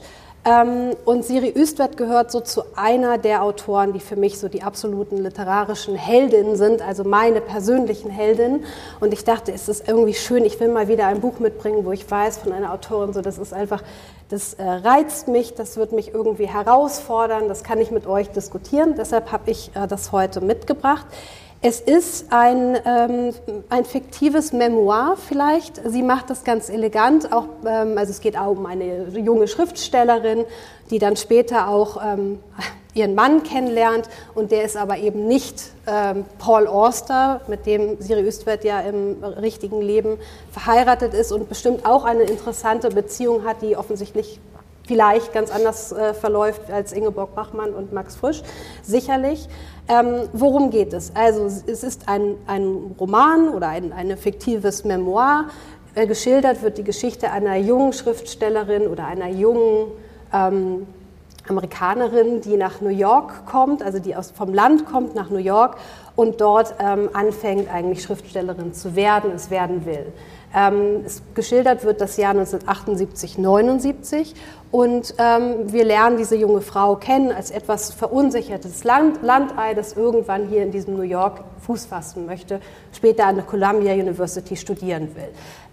Ähm, und Siri Üstvedt gehört so zu einer der Autoren, die für mich so die absoluten literarischen Heldinnen sind, also meine persönlichen Heldinnen. Und ich dachte, es ist irgendwie schön, ich will mal wieder ein Buch mitbringen, wo ich weiß von einer Autorin, so das ist einfach, das äh, reizt mich, das wird mich irgendwie herausfordern, das kann ich mit euch diskutieren. Deshalb habe ich äh, das heute mitgebracht. Es ist ein, ähm, ein fiktives Memoir vielleicht. Sie macht das ganz elegant. Auch, ähm, also es geht auch um eine junge Schriftstellerin, die dann später auch ähm, ihren Mann kennenlernt. Und der ist aber eben nicht ähm, Paul Auster, mit dem Siri Üstvedt ja im richtigen Leben verheiratet ist und bestimmt auch eine interessante Beziehung hat, die offensichtlich vielleicht ganz anders äh, verläuft als Ingeborg Bachmann und Max Frisch, sicherlich. Ähm, worum geht es? Also es ist ein, ein Roman oder ein, ein fiktives Memoir. Äh, geschildert wird die Geschichte einer jungen Schriftstellerin oder einer jungen ähm, Amerikanerin, die nach New York kommt, also die aus, vom Land kommt nach New York und dort ähm, anfängt eigentlich Schriftstellerin zu werden, es werden will. Ähm, es geschildert wird das Jahr 1978, 79 und ähm, wir lernen diese junge Frau kennen als etwas verunsichertes Land, Landei, das irgendwann hier in diesem New York Fuß fassen möchte, später an der Columbia University studieren will.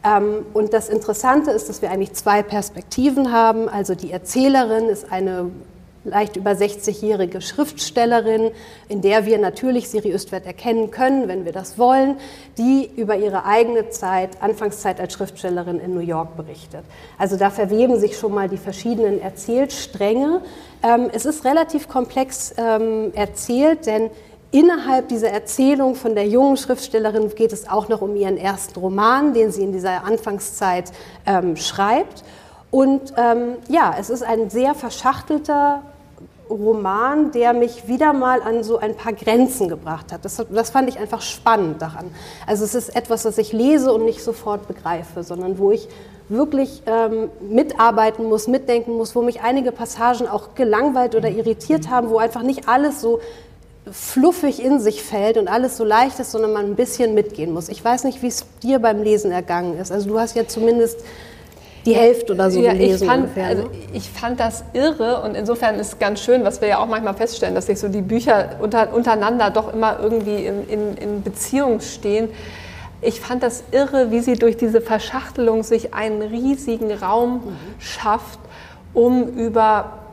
Ähm, und das Interessante ist, dass wir eigentlich zwei Perspektiven haben. Also die Erzählerin ist eine leicht über 60-jährige Schriftstellerin, in der wir natürlich Siri Östwert erkennen können, wenn wir das wollen, die über ihre eigene Zeit, Anfangszeit als Schriftstellerin in New York berichtet. Also da verweben sich schon mal die verschiedenen Erzählstränge. Ähm, es ist relativ komplex ähm, erzählt, denn Innerhalb dieser Erzählung von der jungen Schriftstellerin geht es auch noch um ihren ersten Roman, den sie in dieser Anfangszeit ähm, schreibt. Und ähm, ja, es ist ein sehr verschachtelter Roman, der mich wieder mal an so ein paar Grenzen gebracht hat. Das, das, fand ich einfach spannend daran. Also es ist etwas, was ich lese und nicht sofort begreife, sondern wo ich wirklich ähm, mitarbeiten muss, mitdenken muss, wo mich einige Passagen auch gelangweilt oder irritiert haben, wo einfach nicht alles so fluffig in sich fällt und alles so leicht ist, sondern man ein bisschen mitgehen muss. Ich weiß nicht, wie es dir beim Lesen ergangen ist. Also du hast ja zumindest die Hälfte oder so ja, gelesen ich fand, ungefähr. Also ne? ich fand das irre und insofern ist es ganz schön, was wir ja auch manchmal feststellen, dass sich so die Bücher unter, untereinander doch immer irgendwie in, in, in Beziehung stehen. Ich fand das irre, wie sie durch diese Verschachtelung sich einen riesigen Raum mhm. schafft, um über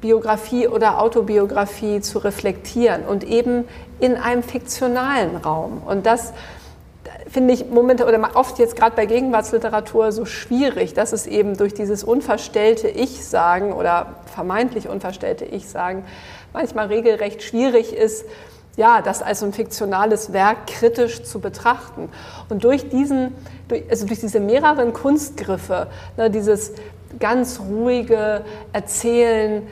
Biografie oder Autobiografie zu reflektieren und eben in einem fiktionalen Raum. Und das finde ich momentan oder oft jetzt gerade bei Gegenwartsliteratur so schwierig, dass es eben durch dieses unverstellte Ich-Sagen oder vermeintlich unverstellte Ich-Sagen manchmal regelrecht schwierig ist, ja, das als ein fiktionales Werk kritisch zu betrachten. Und durch diesen, also durch diese mehreren Kunstgriffe, ne, dieses ganz ruhige Erzählen,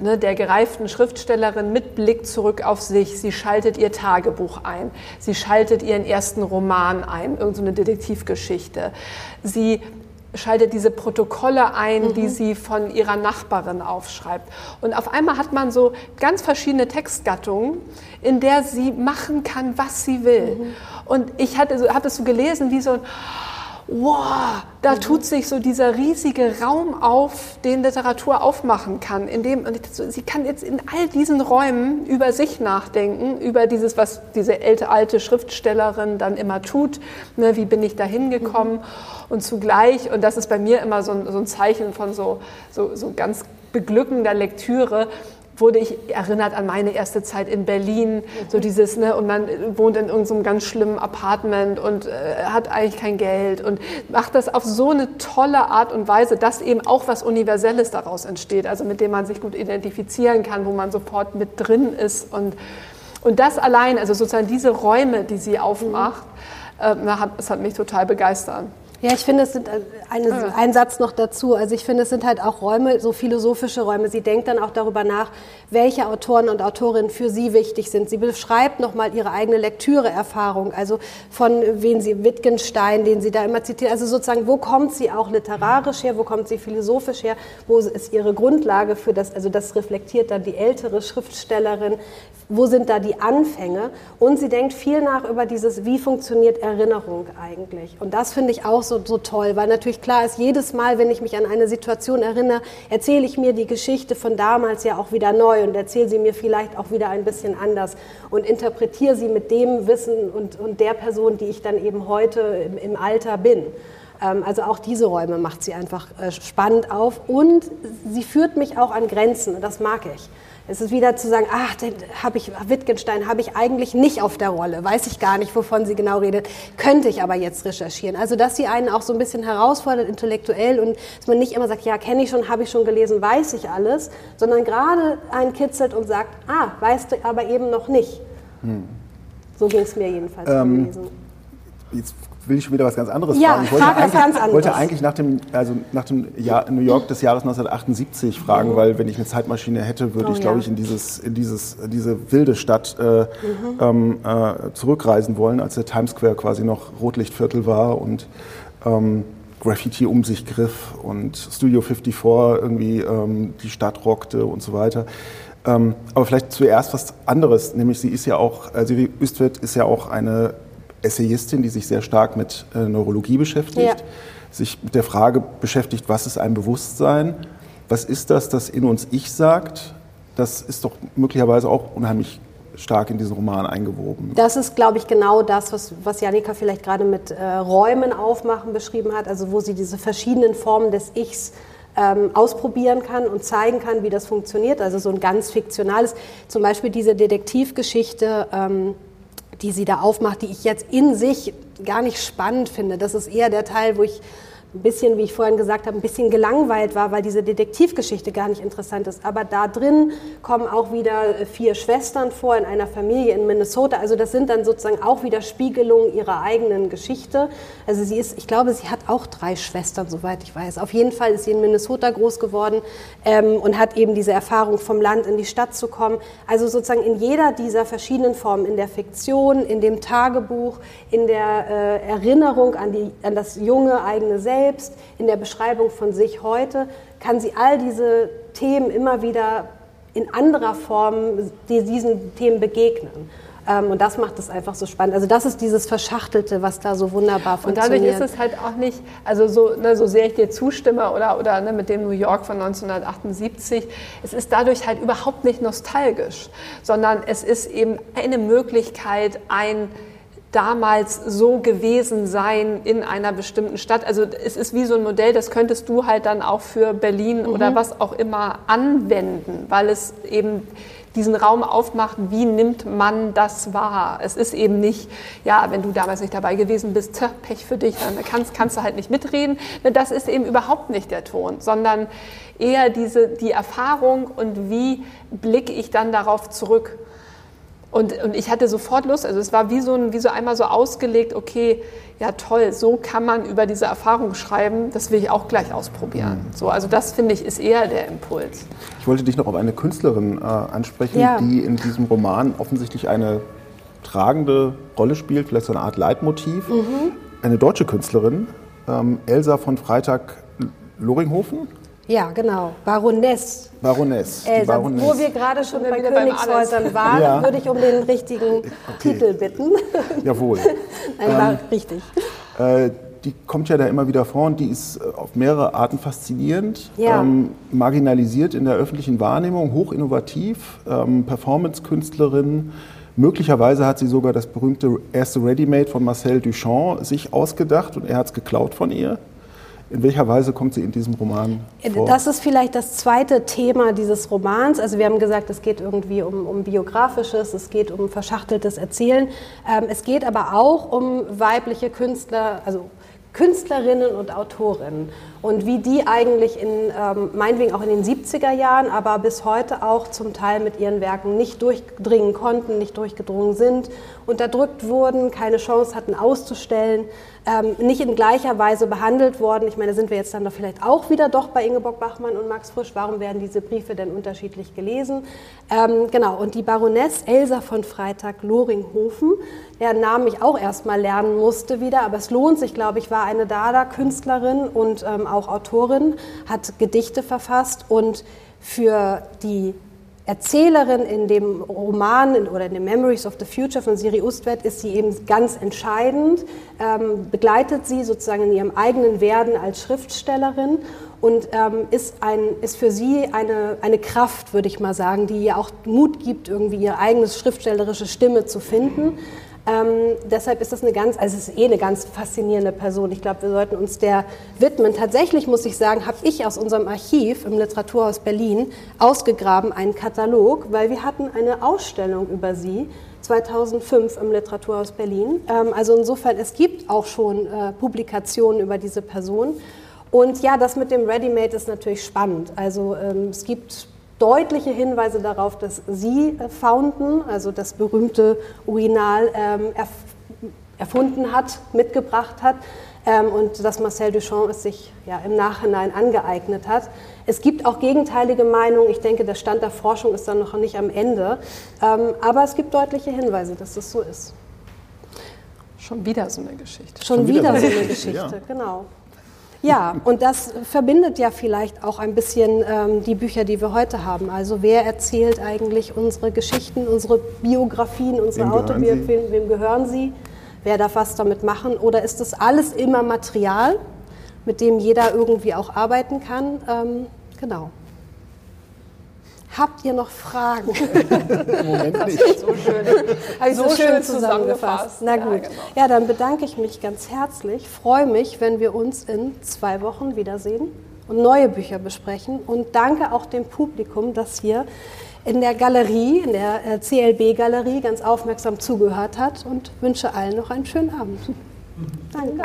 Ne, der gereiften Schriftstellerin mit Blick zurück auf sich. Sie schaltet ihr Tagebuch ein. Sie schaltet ihren ersten Roman ein, irgendeine Detektivgeschichte. Sie schaltet diese Protokolle ein, mhm. die sie von ihrer Nachbarin aufschreibt. Und auf einmal hat man so ganz verschiedene Textgattungen, in der sie machen kann, was sie will. Mhm. Und ich hatte, habe es so gelesen wie so ein wow, da mhm. tut sich so dieser riesige Raum auf, den Literatur aufmachen kann. In dem, und sie kann jetzt in all diesen Räumen über sich nachdenken, über dieses, was diese alte, alte Schriftstellerin dann immer tut. Ne, wie bin ich da hingekommen? Mhm. Und zugleich, und das ist bei mir immer so ein, so ein Zeichen von so, so, so ganz beglückender Lektüre, wurde ich erinnert an meine erste Zeit in Berlin, so dieses, ne, und man wohnt in irgendeinem ganz schlimmen Apartment und äh, hat eigentlich kein Geld und macht das auf so eine tolle Art und Weise, dass eben auch was Universelles daraus entsteht, also mit dem man sich gut identifizieren kann, wo man sofort mit drin ist und, und das allein, also sozusagen diese Räume, die sie aufmacht, äh, das hat mich total begeistert. Ja, ich finde, es sind äh, eine, ah. ein Satz noch dazu. Also ich finde, es sind halt auch Räume, so philosophische Räume. Sie denkt dann auch darüber nach, welche Autoren und Autorinnen für sie wichtig sind. Sie beschreibt nochmal ihre eigene Lektüreerfahrung, also von wen sie Wittgenstein, den sie da immer zitiert. Also sozusagen, wo kommt sie auch literarisch her, wo kommt sie philosophisch her, wo ist ihre Grundlage für das, also das reflektiert dann die ältere Schriftstellerin, wo sind da die Anfänge? Und sie denkt viel nach über dieses, wie funktioniert Erinnerung eigentlich? Und das finde ich auch so, so toll, weil natürlich klar ist, jedes Mal, wenn ich mich an eine Situation erinnere, erzähle ich mir die Geschichte von damals ja auch wieder neu und erzähle sie mir vielleicht auch wieder ein bisschen anders und interpretiere sie mit dem Wissen und, und der Person, die ich dann eben heute im, im Alter bin. Ähm, also auch diese Räume macht sie einfach äh, spannend auf und sie führt mich auch an Grenzen, das mag ich. Es ist wieder zu sagen, ach, den habe ich, Wittgenstein habe ich eigentlich nicht auf der Rolle, weiß ich gar nicht, wovon sie genau redet, könnte ich aber jetzt recherchieren. Also, dass sie einen auch so ein bisschen herausfordert, intellektuell und dass man nicht immer sagt, ja, kenne ich schon, habe ich schon gelesen, weiß ich alles, sondern gerade einen kitzelt und sagt, ah, weißt du aber eben noch nicht. Hm. So ging es mir jedenfalls ähm. Jetzt will ich schon wieder was ganz anderes ja, fragen. Ich wollte, eigentlich, ganz anderes. wollte eigentlich nach dem, also nach dem Jahr, New York des Jahres 1978 fragen, mhm. weil wenn ich eine Zeitmaschine hätte, würde oh, ich, glaube ja. ich, in, dieses, in dieses, diese wilde Stadt äh, mhm. ähm, äh, zurückreisen wollen, als der Times Square quasi noch Rotlichtviertel war und ähm, Graffiti um sich griff und Studio 54 irgendwie ähm, die Stadt rockte und so weiter. Ähm, aber vielleicht zuerst was anderes, nämlich sie ist ja auch, äh, Siri Üstwit ist ja auch eine Essayistin, die sich sehr stark mit äh, Neurologie beschäftigt, ja. sich mit der Frage beschäftigt, was ist ein Bewusstsein, was ist das, das in uns Ich sagt. Das ist doch möglicherweise auch unheimlich stark in diesen Roman eingewoben. Das ist, glaube ich, genau das, was, was Janika vielleicht gerade mit äh, Räumen aufmachen beschrieben hat, also wo sie diese verschiedenen Formen des Ichs ähm, ausprobieren kann und zeigen kann, wie das funktioniert. Also so ein ganz fiktionales, zum Beispiel diese Detektivgeschichte. Ähm, die sie da aufmacht, die ich jetzt in sich gar nicht spannend finde. Das ist eher der Teil, wo ich ein bisschen, wie ich vorhin gesagt habe, ein bisschen gelangweilt war, weil diese Detektivgeschichte gar nicht interessant ist. Aber da drin kommen auch wieder vier Schwestern vor in einer Familie in Minnesota. Also das sind dann sozusagen auch wieder Spiegelungen ihrer eigenen Geschichte. Also sie ist, ich glaube, sie hat auch drei Schwestern, soweit ich weiß. Auf jeden Fall ist sie in Minnesota groß geworden ähm, und hat eben diese Erfahrung vom Land in die Stadt zu kommen. Also sozusagen in jeder dieser verschiedenen Formen, in der Fiktion, in dem Tagebuch, in der äh, Erinnerung an, die, an das junge eigene Selbst, selbst, in der Beschreibung von sich heute, kann sie all diese Themen immer wieder in anderer Form die diesen Themen begegnen. Ähm, und das macht es einfach so spannend. Also das ist dieses Verschachtelte, was da so wunderbar funktioniert. Und dadurch ist es halt auch nicht, also so, ne, so sehr ich dir zustimme oder, oder ne, mit dem New York von 1978, es ist dadurch halt überhaupt nicht nostalgisch, sondern es ist eben eine Möglichkeit, ein damals so gewesen sein in einer bestimmten Stadt. Also es ist wie so ein Modell, das könntest du halt dann auch für Berlin mhm. oder was auch immer anwenden, weil es eben diesen Raum aufmacht, wie nimmt man das wahr. Es ist eben nicht, ja, wenn du damals nicht dabei gewesen bist, tja, Pech für dich, dann kannst, kannst du halt nicht mitreden. Das ist eben überhaupt nicht der Ton, sondern eher diese, die Erfahrung und wie blicke ich dann darauf zurück. Und, und ich hatte sofort Lust, also es war wie so, ein, wie so einmal so ausgelegt, okay, ja toll, so kann man über diese Erfahrung schreiben, das will ich auch gleich ausprobieren. Mhm. So, also das finde ich ist eher der Impuls. Ich wollte dich noch auf eine Künstlerin äh, ansprechen, ja. die in diesem Roman offensichtlich eine tragende Rolle spielt, vielleicht so eine Art Leitmotiv. Mhm. Eine deutsche Künstlerin, ähm, Elsa von Freitag-Loringhofen. Ja, genau. Baroness. Baroness. Elsa, Baroness. Wo wir gerade schon bei Königshäusern waren, ja. würde ich um den richtigen okay. Titel bitten. Jawohl. Nein, war ähm, richtig. Äh, die kommt ja da immer wieder vor und die ist äh, auf mehrere Arten faszinierend, ja. ähm, marginalisiert in der öffentlichen Wahrnehmung, hochinnovativ, ähm, Performance-Künstlerin. Möglicherweise hat sie sogar das berühmte erste Ready-Made von Marcel Duchamp sich ausgedacht und er hat es geklaut von ihr. In welcher Weise kommt sie in diesem Roman vor? Das ist vielleicht das zweite Thema dieses Romans. Also wir haben gesagt, es geht irgendwie um, um biografisches, es geht um verschachteltes Erzählen. Ähm, es geht aber auch um weibliche Künstler, also Künstlerinnen und Autorinnen und wie die eigentlich in, ähm, meinetwegen auch in den 70er Jahren, aber bis heute auch zum Teil mit ihren Werken nicht durchdringen konnten, nicht durchgedrungen sind, unterdrückt wurden, keine Chance hatten auszustellen ähm, nicht in gleicher Weise behandelt worden. Ich meine, sind wir jetzt dann doch vielleicht auch wieder doch bei Ingeborg Bachmann und Max Frisch. Warum werden diese Briefe denn unterschiedlich gelesen? Ähm, genau, und die Baroness Elsa von Freitag-Loringhofen, deren Namen ich auch erst mal lernen musste wieder, aber es lohnt sich, glaube ich, war eine Dada-Künstlerin und ähm, auch Autorin, hat Gedichte verfasst und für die Erzählerin in dem Roman oder in den Memories of the Future von Siri Ustwet ist sie eben ganz entscheidend, ähm, begleitet sie sozusagen in ihrem eigenen Werden als Schriftstellerin und ähm, ist, ein, ist für sie eine, eine Kraft, würde ich mal sagen, die ihr auch Mut gibt, irgendwie ihre eigene schriftstellerische Stimme zu finden. Ähm, deshalb ist das eine ganz, also es ist eh eine ganz faszinierende Person. Ich glaube, wir sollten uns der widmen. Tatsächlich muss ich sagen, habe ich aus unserem Archiv im Literaturhaus Berlin ausgegraben einen Katalog, weil wir hatten eine Ausstellung über sie 2005 im Literaturhaus Berlin. Ähm, also insofern, es gibt auch schon äh, Publikationen über diese Person. Und ja, das mit dem Ready-Made ist natürlich spannend. Also ähm, es gibt deutliche Hinweise darauf, dass sie äh, Fountain, also das berühmte Urinal, ähm, erf erfunden hat, mitgebracht hat ähm, und dass Marcel Duchamp es sich ja, im Nachhinein angeeignet hat. Es gibt auch gegenteilige Meinungen. Ich denke, der Stand der Forschung ist dann noch nicht am Ende. Ähm, aber es gibt deutliche Hinweise, dass das so ist. Schon wieder so eine Geschichte. Schon, Schon wieder, wieder, so eine Geschichte, ja. genau. Ja, und das verbindet ja vielleicht auch ein bisschen ähm, die Bücher, die wir heute haben. Also wer erzählt eigentlich unsere Geschichten, unsere Biografien, unsere Autobiografien, wem gehören sie? Wer darf was damit machen? Oder ist das alles immer Material, mit dem jeder irgendwie auch arbeiten kann? Ähm, genau. Habt ihr noch Fragen? Moment nicht. Das so schön, Habe ich so, so schön zusammengefasst. Na gut. Ja, genau. ja, dann bedanke ich mich ganz herzlich. Freue mich, wenn wir uns in zwei Wochen wiedersehen und neue Bücher besprechen. Und danke auch dem Publikum, das hier in der Galerie, in der äh, CLB-Galerie ganz aufmerksam zugehört hat und wünsche allen noch einen schönen Abend. Danke.